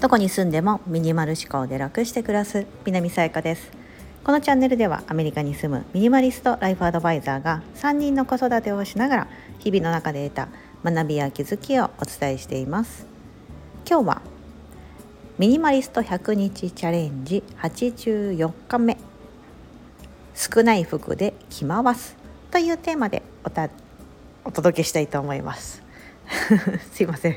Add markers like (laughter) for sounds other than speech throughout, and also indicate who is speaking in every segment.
Speaker 1: どこに住んでもミニマル思考で楽して暮らす南さやかです。このチャンネルではアメリカに住むミニマリストライフアドバイザーが3人の子育てをしながら日々の中で得た学びや気づきをお伝えしています。今日はミニマリスト100日チャレンジ84日目。少ない服で着回すというテーマでおたお届けしたいと思います。(laughs) すいません。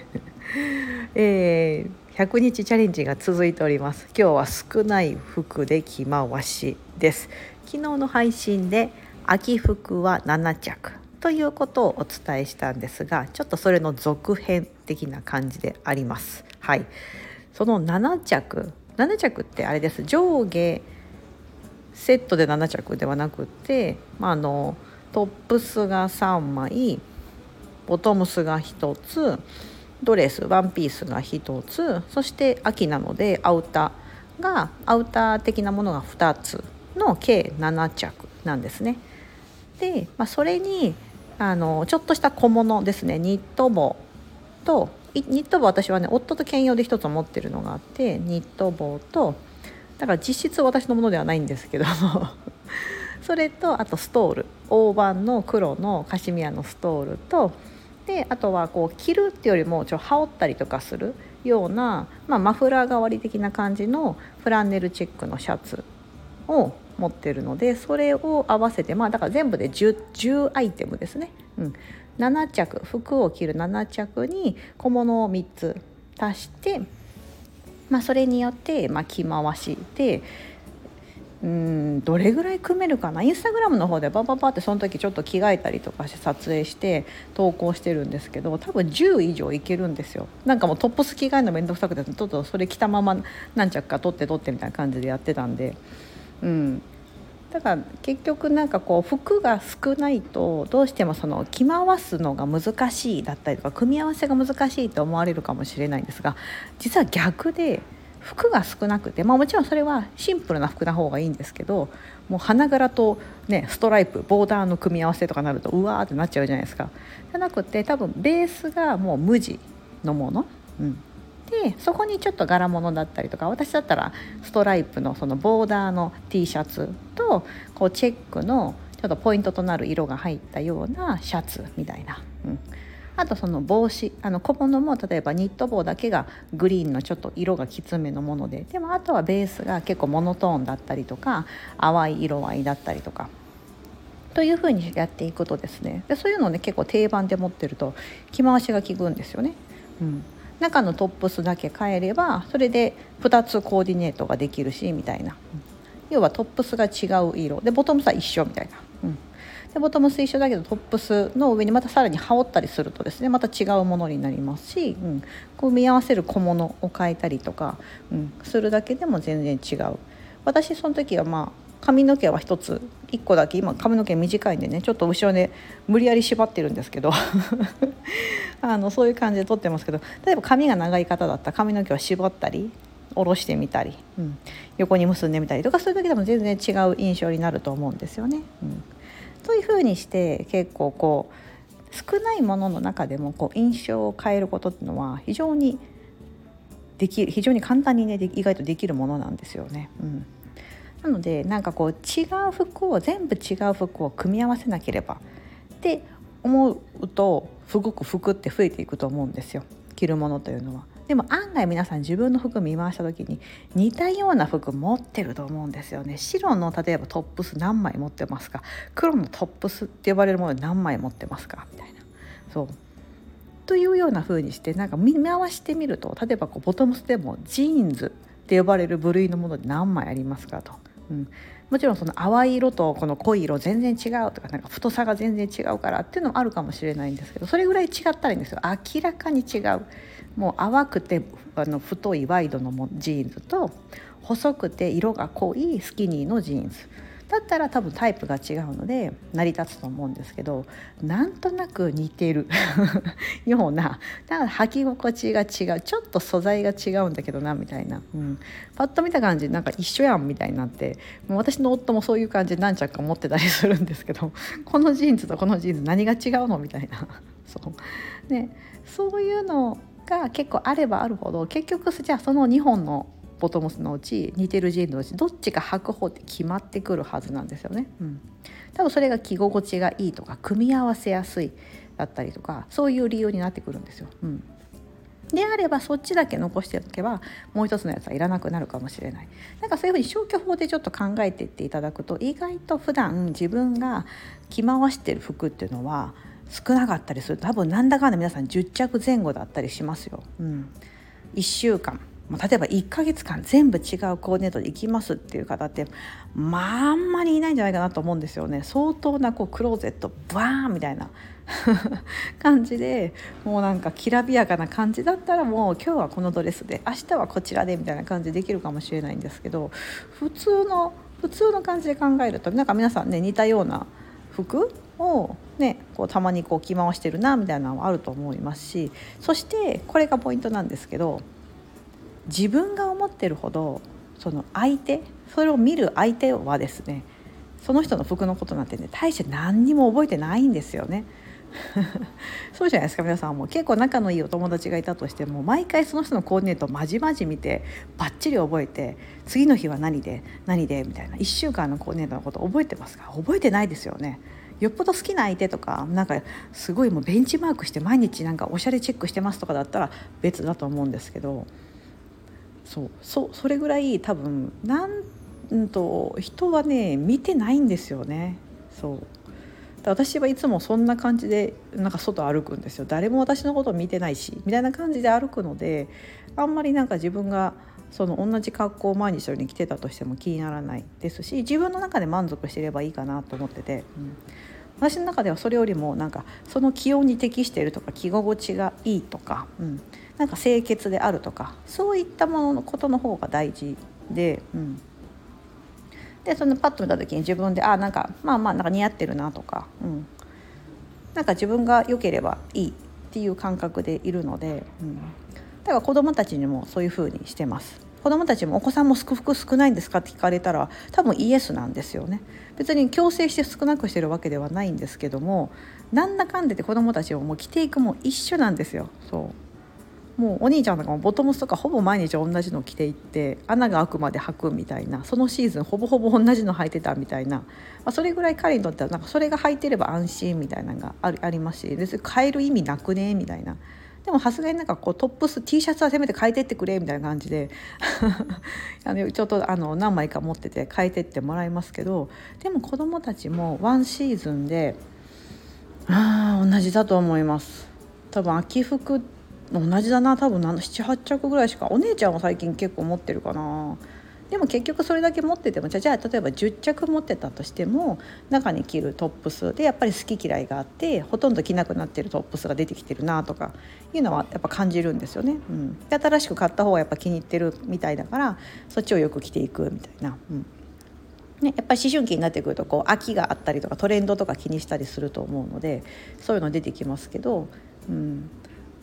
Speaker 1: えー100日チャレンジが続いております。今日は少ない服で着回しです。昨日の配信で秋服は7着ということをお伝えしたんですがちょっとそれの続編的な感じであります。はい。その7着7着ってあれです。上下セットで7着ではなくて、まあ、あのトップスが3枚ボトムスが1つドレスワンピースが1つそして秋なのでアウターがアウター的なものが2つの計7着なんですね。で、まあ、それにあのちょっとした小物ですねニット帽とニット帽私はね夫と兼用で1つ持ってるのがあってニット帽とだから実質私のものではないんですけどもそれとあとストール。大判の黒のカシミヤのストールとであとはこう着るっていうよりもちょ羽織ったりとかするような、まあ、マフラー代わり的な感じのフランネルチェックのシャツを持ってるのでそれを合わせてまあだから全部で 10, 10アイテムですね、うん、7着服を着る7着に小物を3つ足して、まあ、それによって、まあ、着回してうんどれぐらい組めるかな？インスタグラムの方でバババってその時ちょっと着替えたりとかして撮影して投稿してるんですけど多分10以上いけるんですよ。なんかもうトップス着替えの面倒くさくてちょっとそれ着たまま何着か取って取ってみたいな感じでやってたんで。うん。だから結局なんかこう服が少ないとどうしてもその着回すのが難しいだったりとか組み合わせが難しいと思われるかもしれないんですが実は逆で服が少なくて、まあ、もちろんそれはシンプルな服な方がいいんですけどもう花柄と、ね、ストライプボーダーの組み合わせとかなるとうわーってなっちゃうじゃないですか。じゃなくて多分ベースがもう無地のもの、うん、でそこにちょっと柄物だったりとか私だったらストライプのそのボーダーの T シャツとこうチェックのちょっとポイントとなる色が入ったようなシャツみたいな。うんあとその帽子あの小物も例えばニット帽だけがグリーンのちょっと色がきつめのものででもあとはベースが結構モノトーンだったりとか淡い色合いだったりとかというふうにやっていくとですねでそういうのをね結構定番で持ってると着回しが効くんですよね。うん。中のトップスだけ変えればそれで2つコーディネートができるしみたいな。要はトップスが違う色。でボトムスは一緒みたいな、でボトムス一緒だけどトップスの上にまたさらに羽織ったりするとですねまた違うものになりますし、うん、組み合わせる小物を変えたりとか、うん、するだけでも全然違う。私その時はまあ髪の毛は1つ1個だけ今髪の毛短いんでねちょっと後ろで無理やり縛ってるんですけど (laughs) あのそういう感じで撮ってますけど例えば髪が長い方だったら髪の毛を絞ったり下ろしてみたり、うん、横に結んでみたりとかそういう時でも全然違う印象になると思うんですよね。うん。というふうにして結構こう少ないものの中でもこう印象を変えることっていうのは非常にできる非常に簡単にね意外とできるものなんですよね。うんなのでなんかこう違う服を全部違う服を組み合わせなければって思うとすごく服って増えていくと思うんですよ着るものというのは。でも案外皆さん自分の服見回した時に似たような服持ってると思うんですよね。白の例えばトップス何枚持ってますか？黒のトップスって呼ばれるもの何枚持ってますか？みたいな。そう。というような風にしてなんか見回してみると例えばこうボトムスでもジーンズって呼ばれる部類のもので何枚ありますかと。うん、もちろんその淡い色とこの濃い色全然違うとかなんか太さが全然違うからっていうのもあるかもしれないんですけどそれぐらい違ったらいいんですよ明らかに違う。もう淡くてあの太いワイドのジーンズと細くて色が濃いスキニーのジーンズ。だったら多分タイプが違うので成り立つと思うんですけどなんとなく似てる。(laughs) ような。だから履き心地が違う。ちょっと素材が違うんだけどなみたいな、うん、パッと見た感じなんか一緒やんみたいになって。もう私の夫もそういう感じで何着か持ってたりするんですけど (laughs) このジーンズとこのジーンズ何が違うのみたいな。(laughs) そう。ね、そういうのが結構あればあるほど結局じゃあその2本のボトムスのうち似てるジーンのうちどっちか履く方って決まってくるはずなんですよね。うん、多分それが着心地がいいとか組み合わせやすいだったりとかそういう理由になってくるんですよ。うんであればそっちだけ残しておけばもう一つのやつはいらなくなるかもしれないなんかそういうふうに消去法でちょっと考えていっていただくと意外と普段自分が着回してる服っていうのは少なかったりする多分なんだかんだ皆さん10着前後だったりしますよ。うん、1週間例えば1ヶ月間全部違うコーディネートで行きますっていう方ってまああんまりいないんじゃないかなと思うんですよね。相当なこうクローゼットバーンみたいな (laughs) 感じでもうなんかきらびやかな感じだったらもう今日はこのドレスで明日はこちらでみたいな感じでできるかもしれないんですけど普通の普通の感じで考えるとなんか皆さんね似たような服を、ね、こうたまにこう着回してるなみたいなのはあると思いますしそしてこれがポイントなんですけど自分が思ってるほどその相手それを見る相手はですねその人の服のことなんてね大して何にも覚えてないんですよね。(laughs) そうじゃないですか皆さんも結構仲のいいお友達がいたとしても毎回その人のコーディネートをまじまじ見てバッチリ覚えて次の日は何で何でみたいな1週間のコーディネートのこと覚えてますか？覚えてないですよね。よっぽど好きな相手とかなんかすごいもうベンチマークして毎日なんかおしゃれチェックしてますとかだったら別だと思うんですけどそう。そそれぐらい多分なんと人はね見てないんですよね。そう。私はいつもそんな感じでなんか外歩くんですよ。誰も私のこと見てないしみたいな感じで歩くのであんまりなんか自分がその同じ格好を毎日のように着てたとしても気にならない。ですし自分の中で満足してればいいかなと思ってて、うん、私の中ではそれよりもなんかその気温に適しているとか着心地がいいとか、うん、なんか清潔であるとかそういったもののことの方が大事で。うん。でそのパッと見た時に自分であなんかまあまあなんか似合ってるなとか、うん、なんか自分が良ければいいっていう感覚でいるので、うん、だから子どもたちにもそういうふうにしてます。子どもたちもお子さんも服服少ないんですかって聞かれたら多分イエスなんですよね。別に強制して少なくしてるわけではないんですけどもなんだかんでで子どもたちももう着ていくも一緒なんですよ。そう。もうお兄ちゃんとかもボトムスとかほぼ毎日同じの着ていって穴が開くまで履くみたいなそのシーズンほぼほぼ同じの履いてたみたいな、まあ、それぐらい彼にとってはなんかそれが履いてれば安心みたいなのがありますし別に変える意味なくねみたいな。でもさすがになんかこうトップス T シャツはせめて変えてってくれみたいな感じで (laughs) あのちょっとあの何枚か持ってて変えてってもらいますけどでも子どもたちもワンシーズンであ同じだと思います。多分秋服同じだな多分78着ぐらいしかお姉ちゃんは最近結構持ってるかなでも結局それだけ持っててもじゃじゃあ例えば10着持ってたとしても中に着るトップスでやっぱり好き嫌いがあってほとんど着なくなってるトップスが出てきてるなとかいうのはやっぱ感じるんですよね。うん、で新しく買った方がやっぱ気に入ってるみたいだからそっちをよく着ていくみたいな。うんね、やっぱり思春期になってくるとこう秋があったりとかトレンドとか気にしたりすると思うのでそういうの出てきますけど、うん、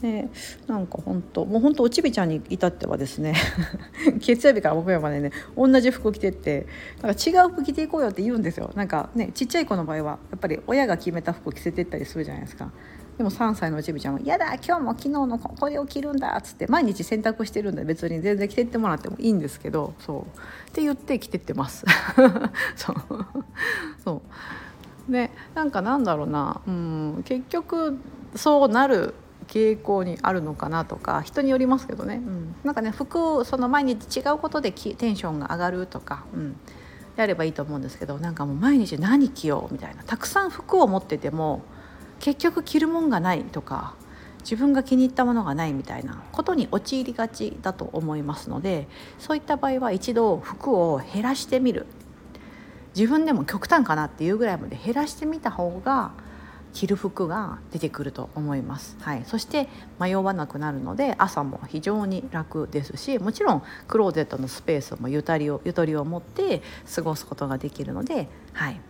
Speaker 1: ね、なんか本当もう本当おちびちゃんに至ってはですね (laughs) 月曜日から木曜日までね同じ服着てってなんか違う服着ていこうよって言うんですよ。なんかねちっちゃい子の場合はやっぱり親が決めた服着せてったりするじゃないですか。でも3歳のおちびちゃんは「やだ今日も昨日のこれを着るんだ」っつって毎日洗濯してるんで別に全然着てってもらってもいいんですけどそう。って言って着てってます。(laughs) そう。そう。でなんかなんだろうな。うん結局そうなる傾向にあるのかなとか人によりますけどね、うん、なんかね服その毎日違うことでテンションが上がるとか、うん、であればいいと思うんですけどなんかもう毎日何着ようみたいな。たくさん服を持ってても結局着るもんがないとか自分が気に入ったものがないみたいなことに陥りがちだと思いますのでそういった場合は一度服を減らしてみる。自分でも極端かなっていうぐらいまで減らしてみた方が着る服が出てくると思います、はい、そして迷わなくなるので朝も非常に楽ですしもちろんクローゼットのスペースもゆとりをゆとりを持って過ごすことができるので、はい、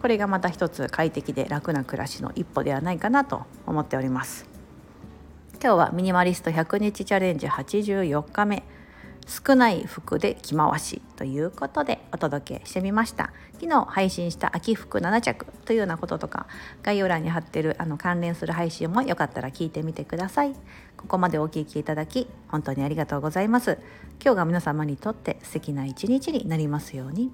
Speaker 1: これがまた一つ快適で楽な暮らしの一歩ではないかなと思っております。今日はミニマリスト100日チャレンジ84日目。少ない服で着回しということでお届けしてみました。昨日配信した秋服7着というようなこととか概要欄に貼ってるあの関連する配信もよかったら聞いてみてください。ここまでお聴きいただき本当にありがとうございます。今日が皆様にとって素敵な一日になりますように。